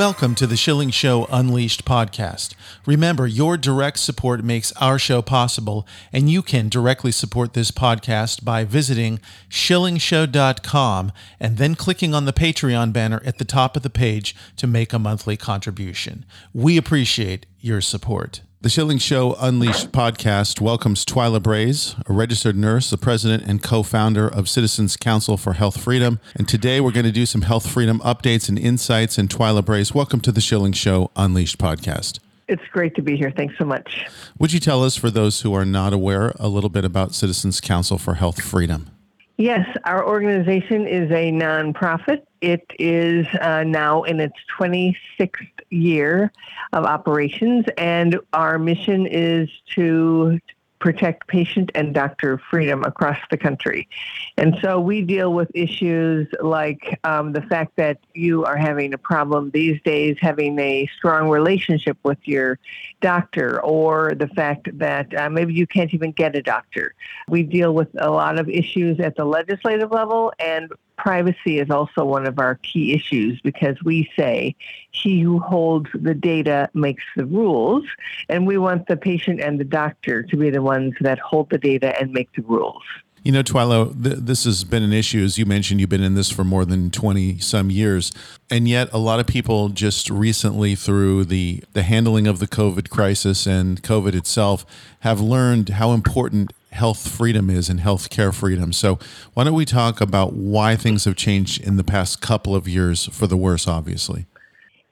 Welcome to the Schilling Show Unleashed podcast. Remember, your direct support makes our show possible, and you can directly support this podcast by visiting schillingshow.com and then clicking on the Patreon banner at the top of the page to make a monthly contribution. We appreciate your support. The Schilling Show Unleashed podcast welcomes Twila Brase, a registered nurse, the president and co founder of Citizens Council for Health Freedom. And today we're going to do some health freedom updates and insights. And Twila Brase, welcome to the Schilling Show Unleashed podcast. It's great to be here. Thanks so much. Would you tell us, for those who are not aware, a little bit about Citizens Council for Health Freedom? Yes, our organization is a nonprofit. It is uh, now in its 26th year of operations, and our mission is to protect patient and doctor freedom across the country. And so we deal with issues like um, the fact that you are having a problem these days having a strong relationship with your doctor, or the fact that uh, maybe you can't even get a doctor. We deal with a lot of issues at the legislative level and privacy is also one of our key issues because we say he who holds the data makes the rules, and we want the patient and the doctor to be the ones that hold the data and make the rules. You know, Twila, th- this has been an issue. As you mentioned, you've been in this for more than 20 some years. And yet, a lot of people just recently, through the, the handling of the COVID crisis and COVID itself, have learned how important health freedom is and health care freedom. So, why don't we talk about why things have changed in the past couple of years for the worse, obviously?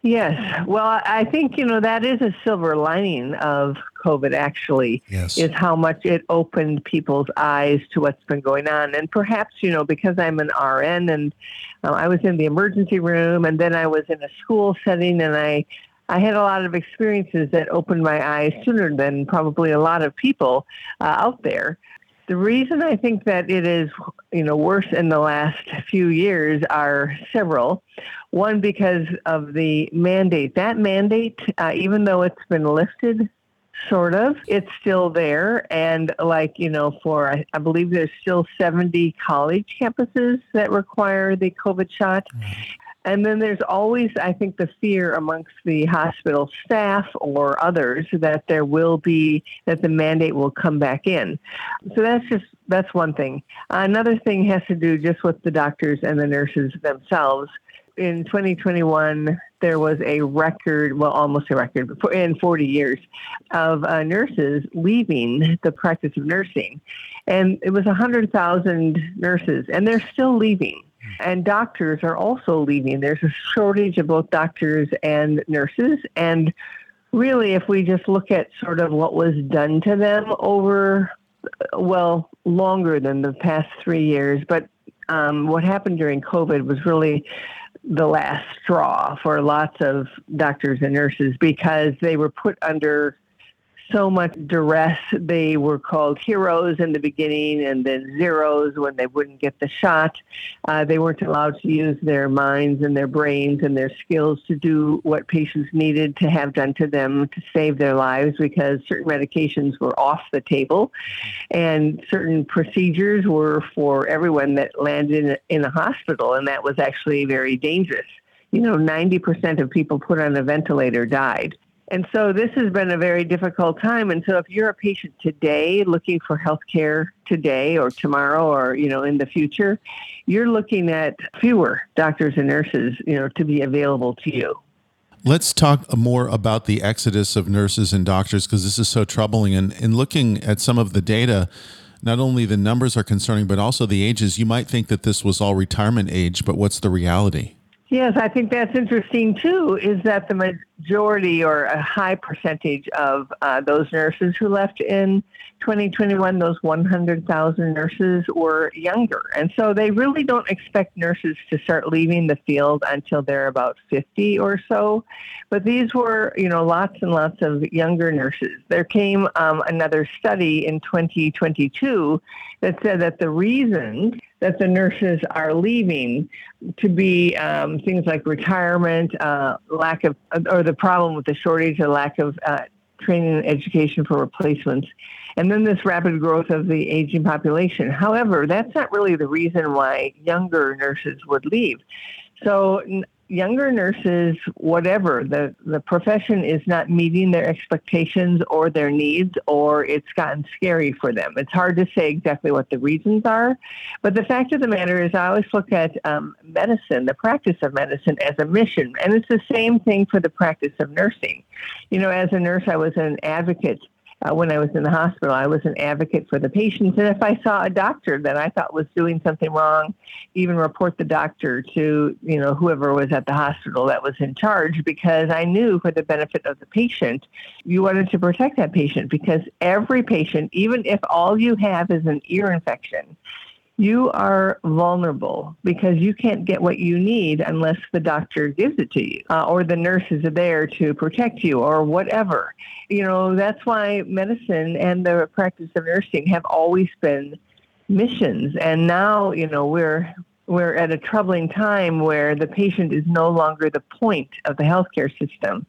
Yes. Well, I think, you know, that is a silver lining of COVID actually yes. is how much it opened people's eyes to what's been going on. And perhaps, you know, because I'm an RN and uh, I was in the emergency room and then I was in a school setting and I I had a lot of experiences that opened my eyes sooner than probably a lot of people uh, out there. The reason I think that it is, you know, worse in the last few years are several. One, because of the mandate. That mandate, uh, even though it's been lifted, sort of, it's still there. And like, you know, for, I, I believe there's still 70 college campuses that require the COVID shot. Mm-hmm. And then there's always, I think, the fear amongst the hospital staff or others that there will be, that the mandate will come back in. So that's just, that's one thing. Another thing has to do just with the doctors and the nurses themselves. In 2021, there was a record, well, almost a record, in 40 years, of uh, nurses leaving the practice of nursing. And it was 100,000 nurses, and they're still leaving. And doctors are also leaving. There's a shortage of both doctors and nurses. And really, if we just look at sort of what was done to them over, well, longer than the past three years, but um, what happened during COVID was really the last straw for lots of doctors and nurses because they were put under so much duress. They were called heroes in the beginning and then zeros when they wouldn't get the shot. Uh, they weren't allowed to use their minds and their brains and their skills to do what patients needed to have done to them to save their lives because certain medications were off the table and certain procedures were for everyone that landed in a, in a hospital, and that was actually very dangerous you know, 90% of people put on a ventilator died. And so this has been a very difficult time. And so if you're a patient today looking for health care today or tomorrow or, you know, in the future, you're looking at fewer doctors and nurses, you know, to be available to you. Let's talk more about the exodus of nurses and doctors because this is so troubling. And in looking at some of the data, not only the numbers are concerning, but also the ages. You might think that this was all retirement age, but what's the reality? Yes, I think that's interesting too. Is that the majority or a high percentage of uh, those nurses who left in 2021, those 100,000 nurses were younger. And so they really don't expect nurses to start leaving the field until they're about 50 or so. But these were, you know, lots and lots of younger nurses. There came um, another study in 2022 that said that the reason that the nurses are leaving to be um, things like retirement, uh, lack of, or the problem with the shortage or lack of uh, training and education for replacements, and then this rapid growth of the aging population. However, that's not really the reason why younger nurses would leave. So younger nurses, whatever, the, the profession is not meeting their expectations or their needs, or it's gotten scary for them. It's hard to say exactly what the reasons are. But the fact of the matter is, I always look at um, medicine, the practice of medicine, as a mission. And it's the same thing for the practice of nursing. You know, as a nurse, I was an advocate uh, when I was in the hospital. I was an advocate for the patients. And if I saw a doctor that I thought was doing something wrong, even report the doctor to, you know, whoever was at the hospital that was in charge because I knew for the benefit of the patient, you wanted to protect that patient because every patient, even if all you have is an ear infection, you are vulnerable because you can't get what you need unless the doctor gives it to you uh, or the nurses are there to protect you or whatever. You know, that's why medicine and the practice of nursing have always been missions. And now, you know, we're we're at a troubling time where the patient is no longer the point of the healthcare system.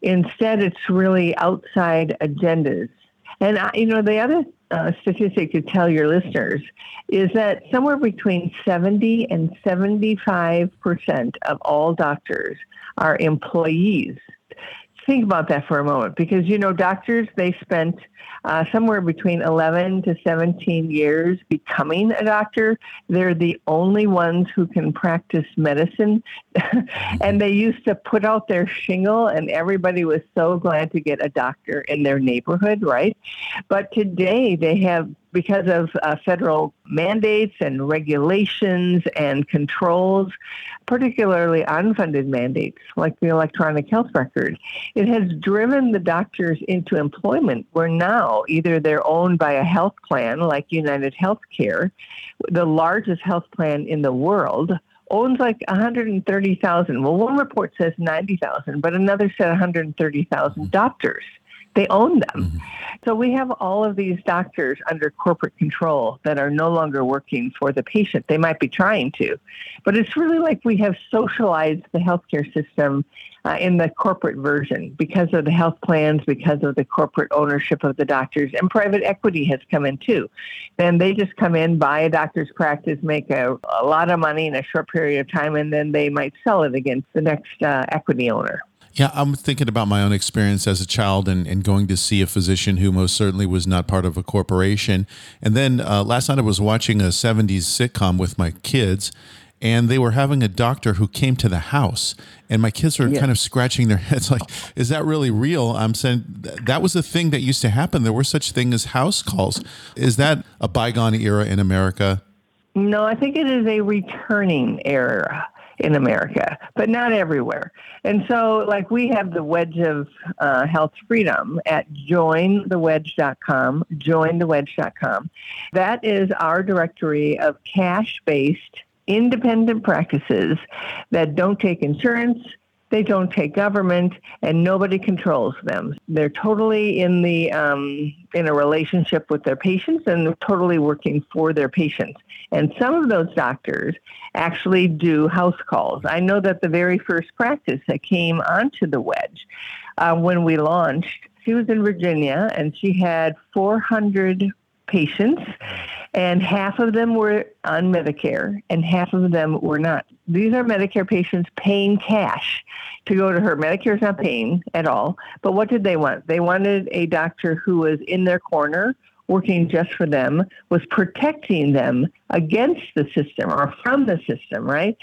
Instead, it's really outside agendas. And, you know, the other uh, statistic to tell your listeners is that somewhere between 70 and 75 percent of all doctors are employees think about that for a moment because you know doctors they spent uh, somewhere between 11 to 17 years becoming a doctor. They're the only ones who can practice medicine. And they used to put out their shingle and everybody was so glad to get a doctor in their neighborhood right? But today they have because of uh, federal mandates and regulations and controls, particularly unfunded mandates like the electronic health record, it has driven the doctors into employment where now either they're owned by a health plan like United Healthcare, the largest health plan in the world, owns like 130,000. Well, one report says 90,000, but another said 130,000 doctors. They own them. Mm-hmm. So we have all of these doctors under corporate control that are no longer working for the patient. They might be trying to, but it's really like we have socialized the healthcare system uh, in the corporate version because of the health plans, because of the corporate ownership of the doctors, and private equity has come in too. Then they just come in, buy a doctor's practice, make a, a lot of money in a short period of time, and then they might sell it against the next uh, equity owner. Yeah, I'm thinking about my own experience as a child and, and going to see a physician who most certainly was not part of a corporation. And then uh, last night I was watching a 70s sitcom with my kids, and they were having a doctor who came to the house. And my kids were yeah. kind of scratching their heads like, is that really real? I'm saying that was a thing that used to happen. There were such thing as house calls. Is that a bygone era in America? No, I think it is a returning era in America, but not everywhere. And so, like, we have the Wedge of uh, Health Freedom at jointhewedge.com, jointhewedge.com. That is our directory of cash based independent practices that don't take insurance, they don't take government, and nobody controls them. They're totally in the um, in a relationship with their patients, and they're totally working for their patients. And some of those doctors actually do house calls. I know that the very first practice that came onto the wedge uh, when we launched, she was in Virginia, and she had 400 patients, and half of them were on Medicare, and half of them were not. These are Medicare patients paying cash to go to her. Medicare is not paying at all. But what did they want? They wanted a doctor who was in their corner, working just for them, was protecting them against the system or from the system, right?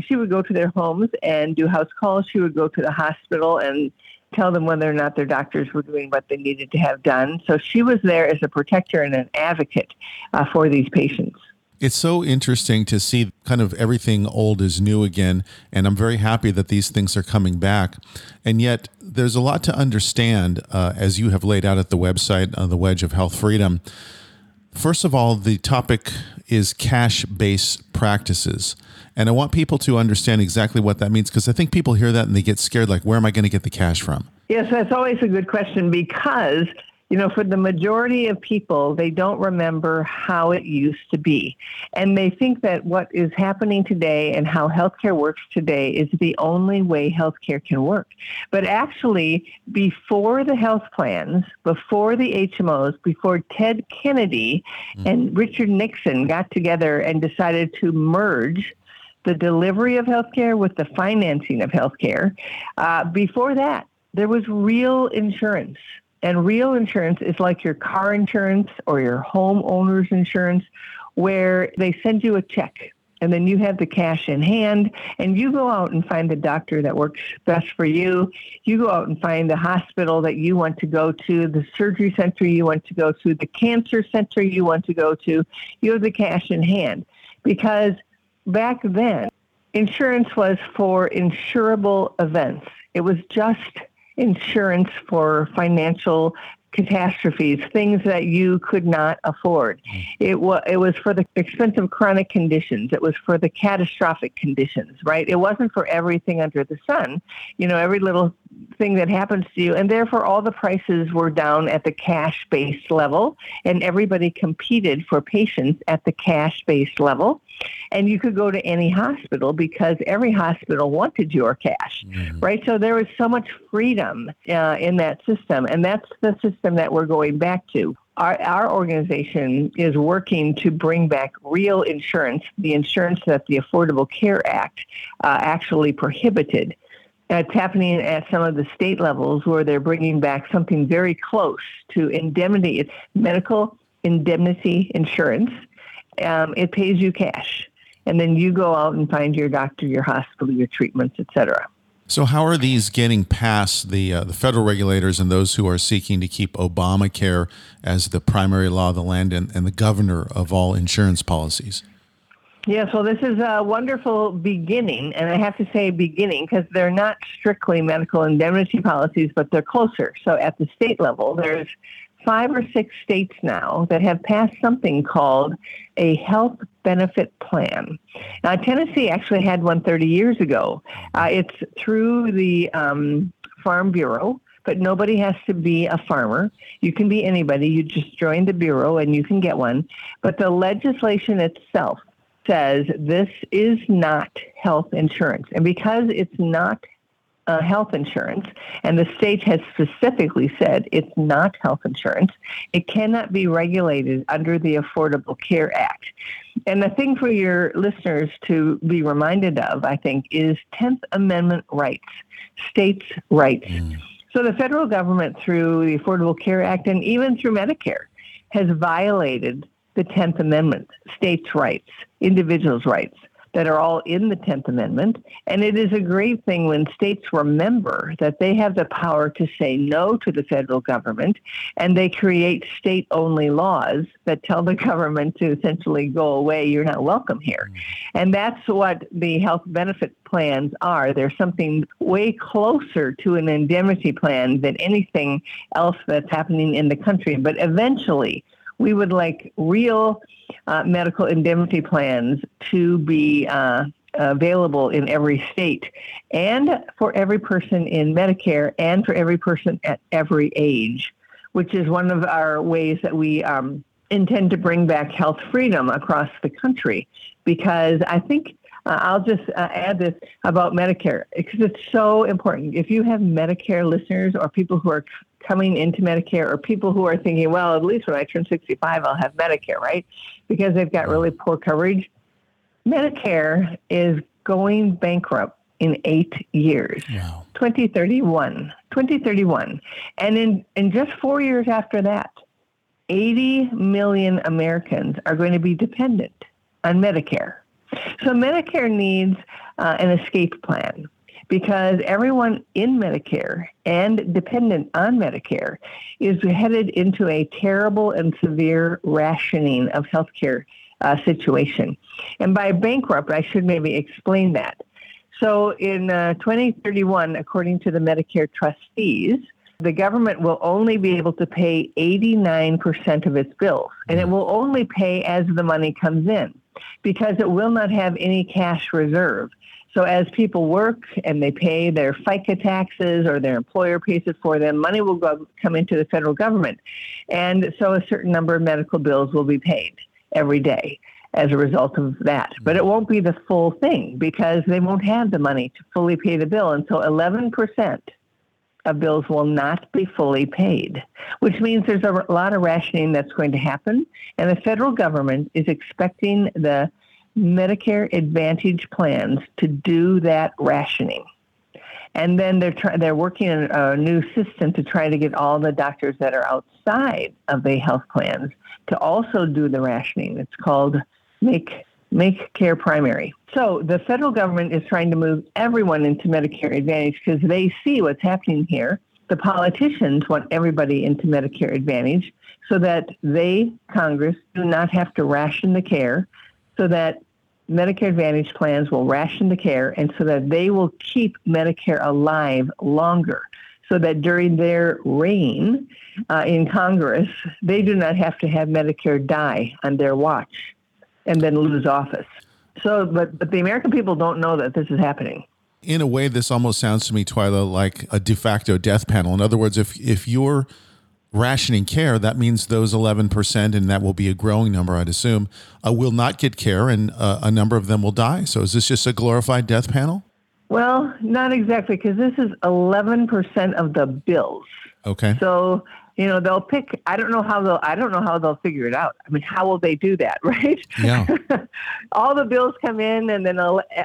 She would go to their homes and do house calls. She would go to the hospital and tell them whether or not their doctors were doing what they needed to have done. So she was there as a protector and an advocate uh, for these patients. It's so interesting to see kind of everything old is new again. And I'm very happy that these things are coming back. And yet, there's a lot to understand, uh, as you have laid out at the website, uh, The Wedge of Health Freedom. First of all, the topic is cash based practices. And I want people to understand exactly what that means because I think people hear that and they get scared like, where am I going to get the cash from? Yes, that's always a good question because you know, for the majority of people, they don't remember how it used to be. And they think that what is happening today and how healthcare works today is the only way healthcare can work. But actually, before the health plans, before the HMOs, before Ted Kennedy mm-hmm. and Richard Nixon got together and decided to merge the delivery of healthcare with the financing of healthcare, uh, before that, there was real insurance and real insurance is like your car insurance or your homeowner's insurance, where they send you a check and then you have the cash in hand and you go out and find the doctor that works best for you. You go out and find the hospital that you want to go to, the surgery center you want to go to, the cancer center you want to go to. You have the cash in hand because back then, insurance was for insurable events. It was just insurance for financial catastrophes, things that you could not afford. It was it was for the expensive chronic conditions. It was for the catastrophic conditions, right? It wasn't for everything under the sun. You know, every little thing that happens to you, and therefore all the prices were down at the cash based level, and everybody competed for patients at the cash based level. And you could go to any hospital because every hospital wanted your cash, mm-hmm. right? So there was so much freedom uh, in that system, and that's the system that we're going back to. Our, our organization is working to bring back real insurance, the insurance that the Affordable Care Act uh, actually prohibited it's happening at some of the state levels where they're bringing back something very close to indemnity. It's medical indemnity insurance. Um, it pays you cash, and then you go out and find your doctor, your hospital, your treatments, etc. So, how are these getting past the uh, the federal regulators and those who are seeking to keep Obamacare as the primary law of the land and, and the governor of all insurance policies? Yes, well, this is a wonderful beginning, and I have to say beginning because they're not strictly medical indemnity policies, but they're closer. So at the state level, there's five or six states now that have passed something called a health benefit plan. Now, Tennessee actually had one 30 years ago. Uh, it's through the um, Farm Bureau but nobody has to be a farmer. You can be anybody. You just join the Bureau and you can get one. But the legislation itself says this is not health insurance. And because it's not uh, health insurance, and the state has specifically said it's not health insurance, it cannot be regulated under the Affordable Care Act. And the thing for your listeners to be reminded of, I think, is 10th Amendment rights, states' rights. Mm. So the federal government, through the Affordable Care Act and even through Medicare, has violated the 10th Amendment, states' rights, individuals' rights that are all in the 10th Amendment. And it is a great thing when states remember that they have the power to say no to the federal government and they create state only laws that tell the government to essentially go away, you're not welcome here. Mm-hmm. And that's what the health benefit plans are. They're something way closer to an indemnity plan than anything else that's happening in the country. But eventually, we would like real uh, medical indemnity plans to be uh, available in every state and for every person in Medicare and for every person at every age, which is one of our ways that we um, intend to bring back health freedom across the country. Because I think uh, I'll just uh, add this about Medicare because it's so important. If you have Medicare listeners or people who are coming into Medicare or people who are thinking, well, at least when I turn 65, I'll have Medicare, right? Because they've got really poor coverage. Medicare is going bankrupt in eight years. Wow. 2031. 2031. And in, in just four years after that, 80 million Americans are going to be dependent on Medicare. So Medicare needs uh, an escape plan because everyone in Medicare and dependent on Medicare is headed into a terrible and severe rationing of healthcare uh, situation. And by bankrupt, I should maybe explain that. So in uh, 2031, according to the Medicare trustees, the government will only be able to pay 89% of its bills, and it will only pay as the money comes in because it will not have any cash reserve. So as people work and they pay their FICA taxes or their employer pays it for them, money will go, come into the federal government. And so a certain number of medical bills will be paid every day as a result of that. But it won't be the full thing because they won't have the money to fully pay the bill. And so 11% of bills will not be fully paid, which means there's a lot of rationing that's going to happen. And the federal government is expecting the Medicare Advantage plans to do that rationing. And then they're try- they're working on a new system to try to get all the doctors that are outside of the health plans to also do the rationing. It's called Make Make Care Primary. So the federal government is trying to move everyone into Medicare Advantage because they see what's happening here. The politicians want everybody into Medicare Advantage so that they, Congress, do not have to ration the care, so that Medicare Advantage plans will ration the care and so that they will keep Medicare alive longer. So that during their reign uh, in Congress, they do not have to have Medicare die on their watch and then lose office. So, but, but the American people don't know that this is happening. In a way, this almost sounds to me, Twila, like a de facto death panel. In other words, if if you're rationing care, that means those 11%, and that will be a growing number, I'd assume, uh, will not get care and uh, a number of them will die. So is this just a glorified death panel? Well, not exactly, because this is 11% of the bills. Okay. So, you know, they'll pick, I don't know how they'll, I don't know how they'll figure it out. I mean, how will they do that, right? Yeah. All the bills come in and then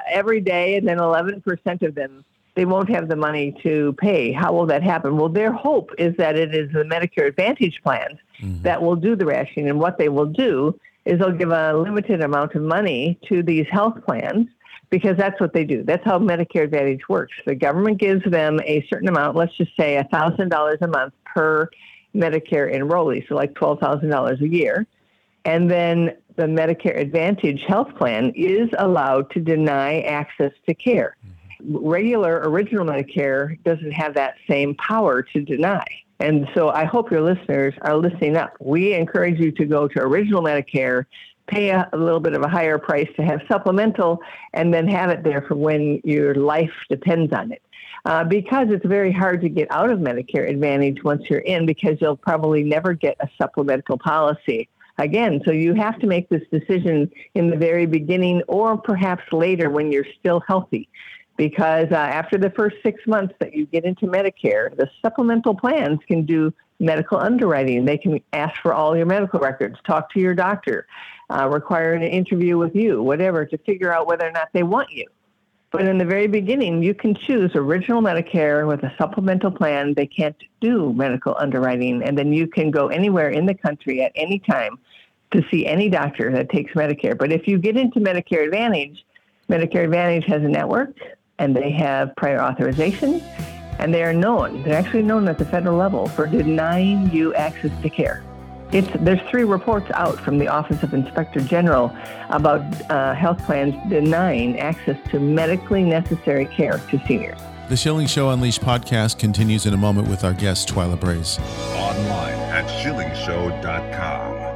every day, and then 11% of them they won't have the money to pay. How will that happen? Well, their hope is that it is the Medicare Advantage plans mm-hmm. that will do the rationing. And what they will do is they'll give a limited amount of money to these health plans because that's what they do. That's how Medicare Advantage works. The government gives them a certain amount, let's just say $1,000 a month per Medicare enrollee, so like $12,000 a year. And then the Medicare Advantage health plan is allowed to deny access to care. Mm-hmm regular original Medicare doesn't have that same power to deny. And so I hope your listeners are listening up. We encourage you to go to original Medicare, pay a, a, little bit of a higher price to have supplemental, and then have it there for when your life depends on it. Uh, because it's very hard to get out of Medicare Advantage once you're in, because you'll probably never get a supplemental policy again. So you have to make this decision in the very beginning or perhaps later when you're still healthy because uh, after the first six months that you get into Medicare, the supplemental plans can do medical underwriting. They can ask for all your medical records, talk to your doctor, uh, require an interview with you, whatever, to figure out whether or not they want you. But in the very beginning, you can choose original Medicare with a supplemental plan. They can't do medical underwriting, and then you can go anywhere in the country at any time to see any doctor that takes Medicare. But if you get into Medicare Advantage, Medicare Advantage has a network and they have prior authorization, and they are known, they're actually known at the federal level for denying you access to care. It's, there's three reports out from the Office of Inspector General about uh, health plans denying access to medically necessary care to seniors. The Schilling Show Unleashed podcast continues in a moment with our guest, Twila Brase. Online at schillingshow.com.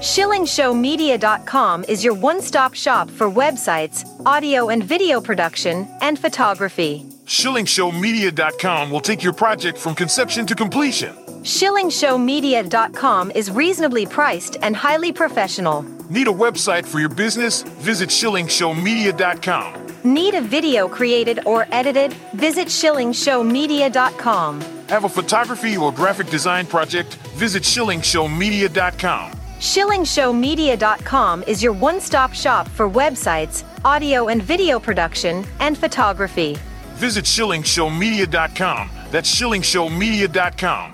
SchillingShowMedia.com is your one stop shop for websites, audio and video production, and photography. SchillingShowMedia.com will take your project from conception to completion. SchillingShowMedia.com is reasonably priced and highly professional. Need a website for your business? Visit SchillingShowMedia.com. Need a video created or edited? Visit SchillingShowMedia.com. Have a photography or graphic design project? Visit SchillingShowMedia.com. SchillingShowMedia.com is your one stop shop for websites, audio and video production, and photography. Visit SchillingShowMedia.com. That's SchillingShowMedia.com.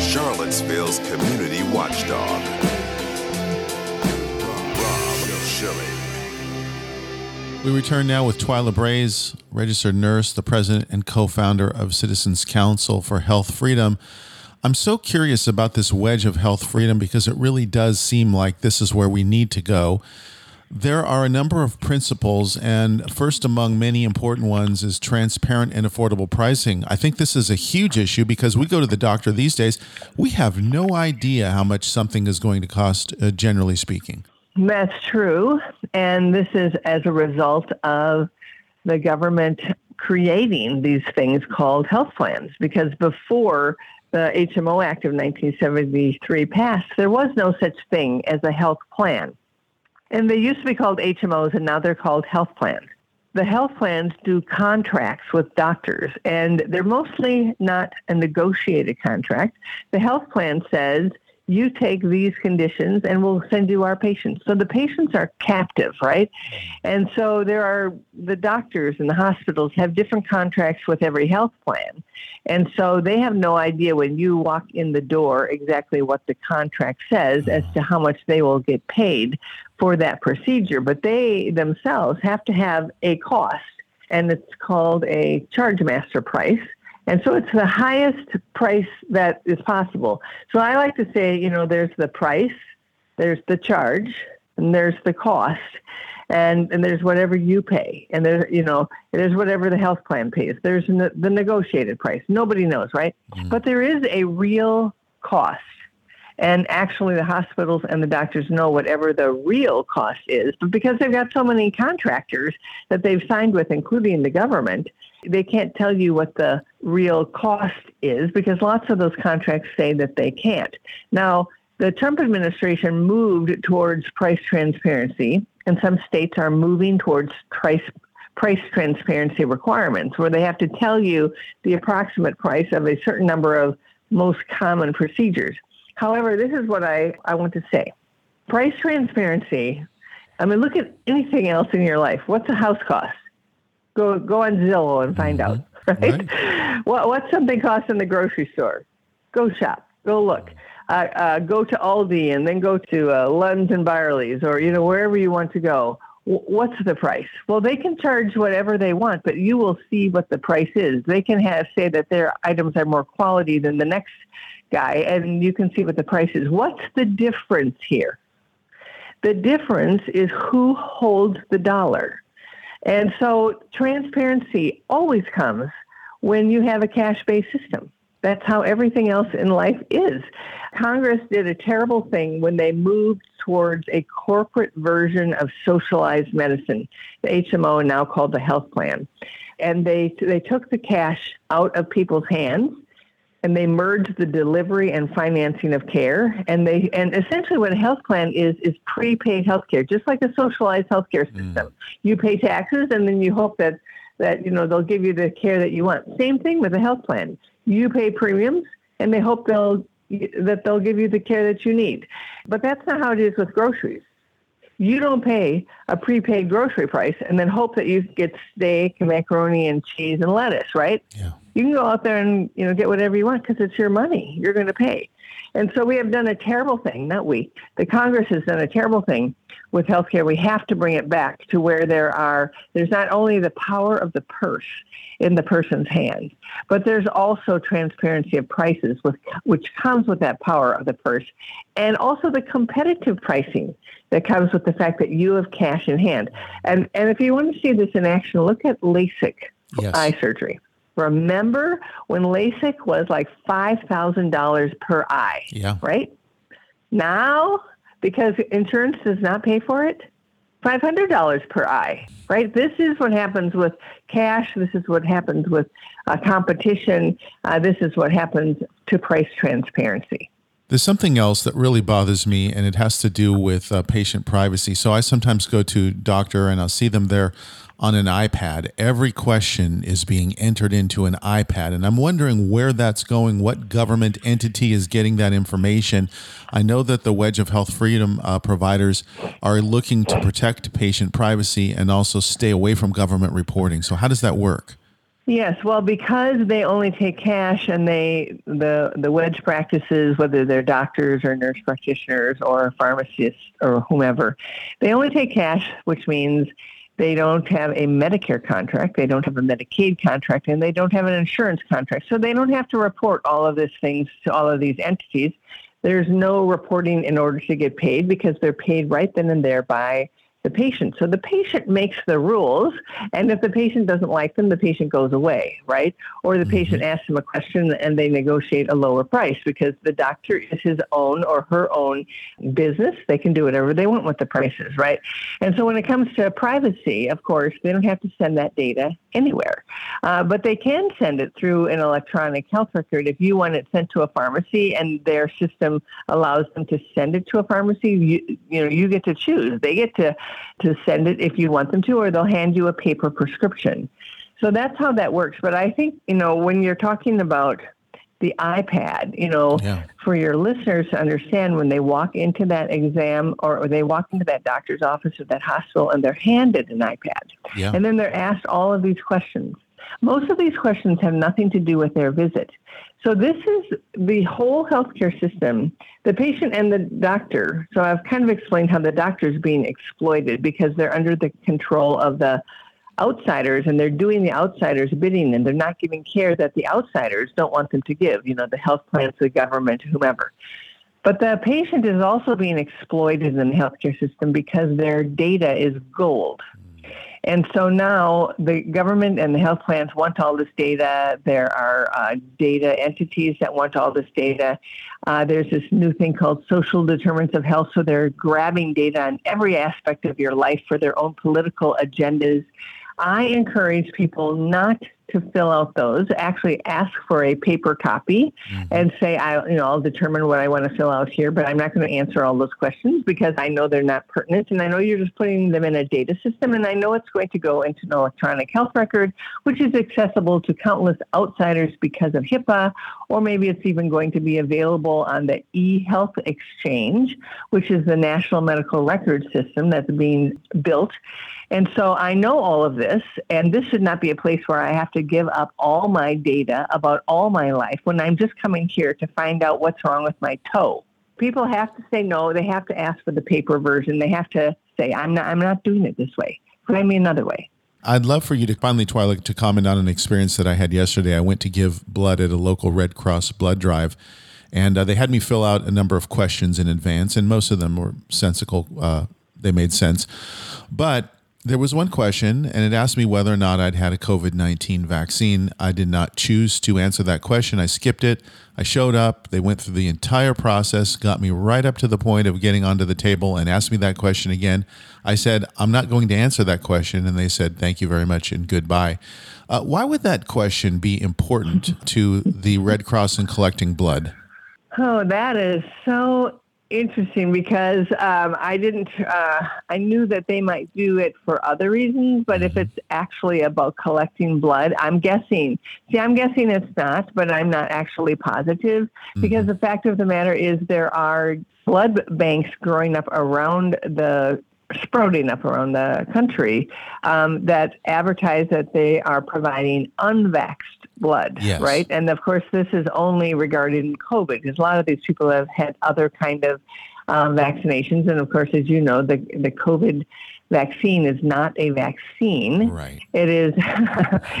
Charlottesville's community watchdog. Rob Schilling. We return now with Twila Brase, registered nurse, the president and co founder of Citizens Council for Health Freedom. I'm so curious about this wedge of health freedom because it really does seem like this is where we need to go. There are a number of principles, and first among many important ones is transparent and affordable pricing. I think this is a huge issue because we go to the doctor these days, we have no idea how much something is going to cost, uh, generally speaking. That's true. And this is as a result of the government creating these things called health plans. Because before the HMO Act of 1973 passed, there was no such thing as a health plan. And they used to be called HMOs, and now they're called health plans. The health plans do contracts with doctors, and they're mostly not a negotiated contract. The health plan says, you take these conditions and we'll send you our patients. So the patients are captive, right? And so there are the doctors and the hospitals have different contracts with every health plan. And so they have no idea when you walk in the door exactly what the contract says as to how much they will get paid for that procedure. But they themselves have to have a cost, and it's called a charge master price. And so it's the highest price that is possible. So I like to say, you know, there's the price, there's the charge, and there's the cost, and and there's whatever you pay, and there's you know there's whatever the health plan pays. There's the, the negotiated price. Nobody knows, right? Mm. But there is a real cost. And actually, the hospitals and the doctors know whatever the real cost is. But because they've got so many contractors that they've signed with, including the government, they can't tell you what the real cost is because lots of those contracts say that they can't. Now, the Trump administration moved towards price transparency, and some states are moving towards price price transparency requirements where they have to tell you the approximate price of a certain number of most common procedures. However, this is what I, I want to say. Price transparency, I mean, look at anything else in your life. What's a house cost? Go go on Zillow and find mm-hmm. out. Right? right. What what's something cost in the grocery store? Go shop. Go look. Uh, uh, go to Aldi and then go to uh, Lunds and Byerly's or you know wherever you want to go. W- what's the price? Well, they can charge whatever they want, but you will see what the price is. They can have say that their items are more quality than the next guy, and you can see what the price is. What's the difference here? The difference is who holds the dollar. And so transparency always comes when you have a cash based system. That's how everything else in life is. Congress did a terrible thing when they moved towards a corporate version of socialized medicine, the HMO, now called the health plan. And they, they took the cash out of people's hands and they merge the delivery and financing of care. And they and essentially what a health plan is is prepaid health care, just like a socialized health care mm. system. Mm. You pay taxes and then you hope that that you know they'll give you the care that you want. Same thing with a health plan. You pay premiums and they hope they'll that they'll give you the care that you need. But that's not how it is with groceries. You don't pay a prepaid grocery price and then hope that you get steak macaroni and cheese and lettuce, right? Yeah you can go out there and you know get whatever you want because it's your money. You're going to pay. And so we have done a terrible thing, not we. The Congress has done a terrible thing with healthcare. We have to bring it back to where there are there's not only the power of the purse in the person's hand, but there's also transparency of prices with which comes with that power of the purse and also the competitive pricing that comes with the fact that you have cash in hand. And and if you want to see this in action, look at LASIK yes. eye surgery. Remember when LASIK was like $5,000 per eye? Yeah. Right? Now, because insurance does not pay for it, $500 per eye, right? This is what happens with cash. This is what happens with uh, competition. Uh, this is what happens to price transparency. There's something else that really bothers me, and it has to do with uh, patient privacy. So I sometimes go to doctor and I'll see them there on an iPad. Every question is being entered into an iPad. And I'm wondering where that's going, what government entity is getting that information. I know that the Wedge of Health Freedom uh, providers are looking to protect patient privacy and also stay away from government reporting. So, how does that work? Yes, well, because they only take cash, and they the the wedge practices, whether they're doctors or nurse practitioners or pharmacists or whomever, they only take cash, which means they don't have a Medicare contract, they don't have a Medicaid contract, and they don't have an insurance contract. So they don't have to report all of these things to all of these entities. There's no reporting in order to get paid because they're paid right then and there by the patient. So the patient makes the rules, and if the patient doesn't like them, the patient goes away, right? Or the patient asks them a question and they negotiate a lower price because the doctor is his own or her own business. They can do whatever they want with the prices, right? And so when it comes to privacy, of course, they don't have to send that data anywhere, uh, but they can send it through an electronic health record. If you want it sent to a pharmacy and their system allows them to send it to a pharmacy, you, you know, you get to choose. They get to to send it if you want them to, or they'll hand you a paper prescription. So that's how that works. But I think, you know, when you're talking about the iPad, you know, Yeah. for your listeners to understand when they walk into that exam or, or they walk into that doctor's office or that hospital and they're handed an iPad. Yeah. And then they're asked all of these questions. Most of these questions have nothing to do with their visit. So this is the whole healthcare system, the patient and the doctor. So I've kind of explained how the doctor is being exploited because they're under the control of the outsiders and they're doing the outsiders bidding and they're not giving care that the outsiders don't want them to give, you know, the health plans, the government, whomever. But the patient is also being exploited in the healthcare system because their data is gold. And so now the government and the health plans want all this data. There are uh, data entities that want all this data. Uh, there's this new thing called social determinants of health. So they're grabbing data on every aspect of your life for their own political agendas. I encourage people not to fill out those. Actually, ask for a paper copy mm-hmm. and say, "I, you know, I'll determine what I want to fill out here, but I'm not going to answer all those questions because I know they're not pertinent, and I know you're just putting them in a data system, and I know it's going to go into an electronic health record, which is accessible to countless outsiders because of HIPAA, or maybe it's even going to be available on the eHealth Exchange, which is the national medical record system that's being built." And so I know all of this, and this should not be a place where I have to give up all my data about all my life when I'm just coming here to find out what's wrong with my toe. People have to say no. They have to ask for the paper version. They have to say, I'm not, I'm not doing it this way. Find me another way. I'd love for you to finally, Twila, to comment on an experience that I had yesterday. I went to give blood at a local Red Cross blood drive, and uh, they had me fill out a number of questions in advance, and most of them were sensical. Uh, they made sense. But there was one question, and it asked me whether or not I'd had a COVID 19 vaccine. I did not choose to answer that question. I skipped it. I showed up. They went through the entire process, got me right up to the point of getting onto the table, and asked me that question again. I said, I'm not going to answer that question. And they said, Thank you very much and goodbye. Uh, why would that question be important to the Red Cross in collecting blood? Oh, that is so interesting because um, I didn't. Uh, I knew that they might do it for other reasons, but if it's actually about collecting blood, I'm guessing. See, I'm guessing it's not, but I'm not actually positive because the fact of the matter is there are blood banks growing up around the sprouting up around the country um, that advertise that they are providing unvaxxed blood, Yes. right? And of course, this is only regarding COVID because a lot of these people have had other kind of um, vaccinations, and of course, as you know, the the COVID vaccine is not a vaccine. Right. It is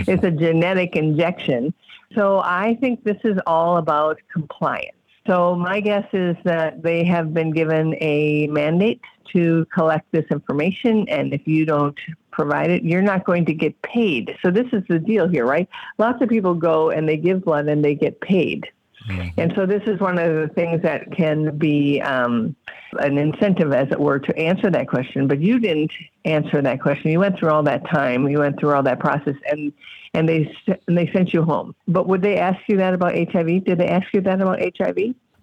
it's a genetic injection. So I think this is all about compliance. So my guess is that they have been given a mandate to collect this information, and if you don't provide it, you're not going to get paid. So this is the deal here, right? Lots of people go and they give blood and they get paid. And so this is one of the things that can be um, an incentive, as it were, to answer that question. But you didn't answer that question. You went through all that time. You went through all that process, and and they and they sent you home. But would they ask you that about HIV? Did they ask you that about HIV?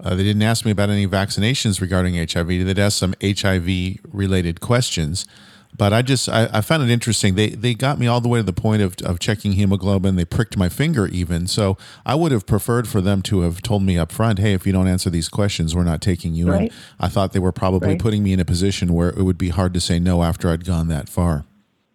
Uh, they didn't ask me about any vaccinations regarding HIV. They did ask some HIV related questions, but I just I, I found it interesting. They they got me all the way to the point of, of checking hemoglobin. They pricked my finger even. So I would have preferred for them to have told me up front, hey, if you don't answer these questions, we're not taking you Right. in. I thought they were probably Right. putting me in a position where it would be hard to say no after I'd gone that far.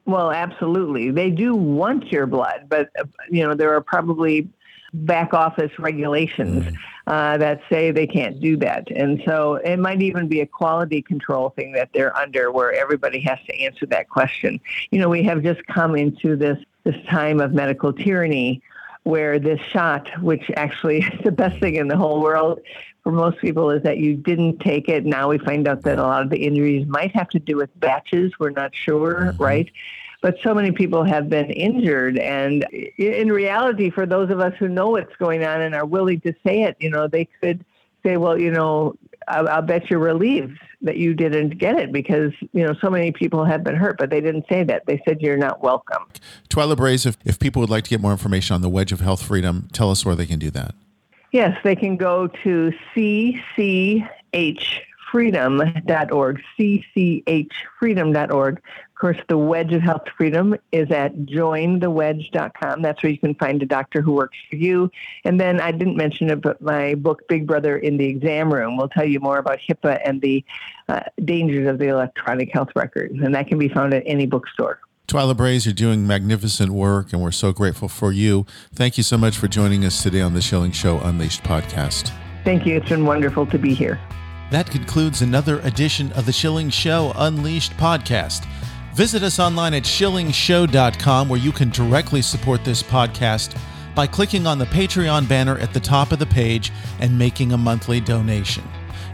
Well, absolutely. They do want your blood, but you know there are probably back office regulations uh, that say they can't do that. And so it might even be a quality control thing that they're under where everybody has to answer that question. You know, we have just come into this, this time of medical tyranny where this shot, which actually is the best thing in the whole world for most people, is that you didn't take it. Now we find out that a lot of the injuries might have to do with batches. We're not sure, mm-hmm. right? But so many people have been injured. And in reality, for those of us who know what's going on and are willing to say it, you know, they could say, well, you know, I'll, I'll bet you're relieved that you didn't get it because you know so many people have been hurt, but they didn't say that. They said you're not welcome. Twila Brase, if, if people would like to get more information on the Wedge of Health Freedom, tell us where they can do that. Yes, they can go to cchfreedom.org, cchfreedom.org. Of course, the Wedge of Health Freedom is at jointhewedge.com. That's where you can find a doctor who works for you. And then I didn't mention it, but my book, Big Brother in the Exam Room, will tell you more about HIPAA and the uh, dangers of the electronic health record. And that can be found at any bookstore. Twila Brase, you're doing magnificent work, and we're so grateful for you. Thank you so much for joining us today on the Schilling Show Unleashed podcast. Thank you. It's been wonderful to be here. That concludes another edition of the Schilling Show Unleashed podcast. Visit us online at schillingshow.com where you can directly support this podcast by clicking on the Patreon banner at the top of the page and making a monthly donation.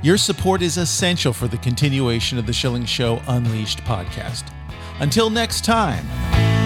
Your support is essential for the continuation of the Schilling Show Unleashed podcast. Until next time.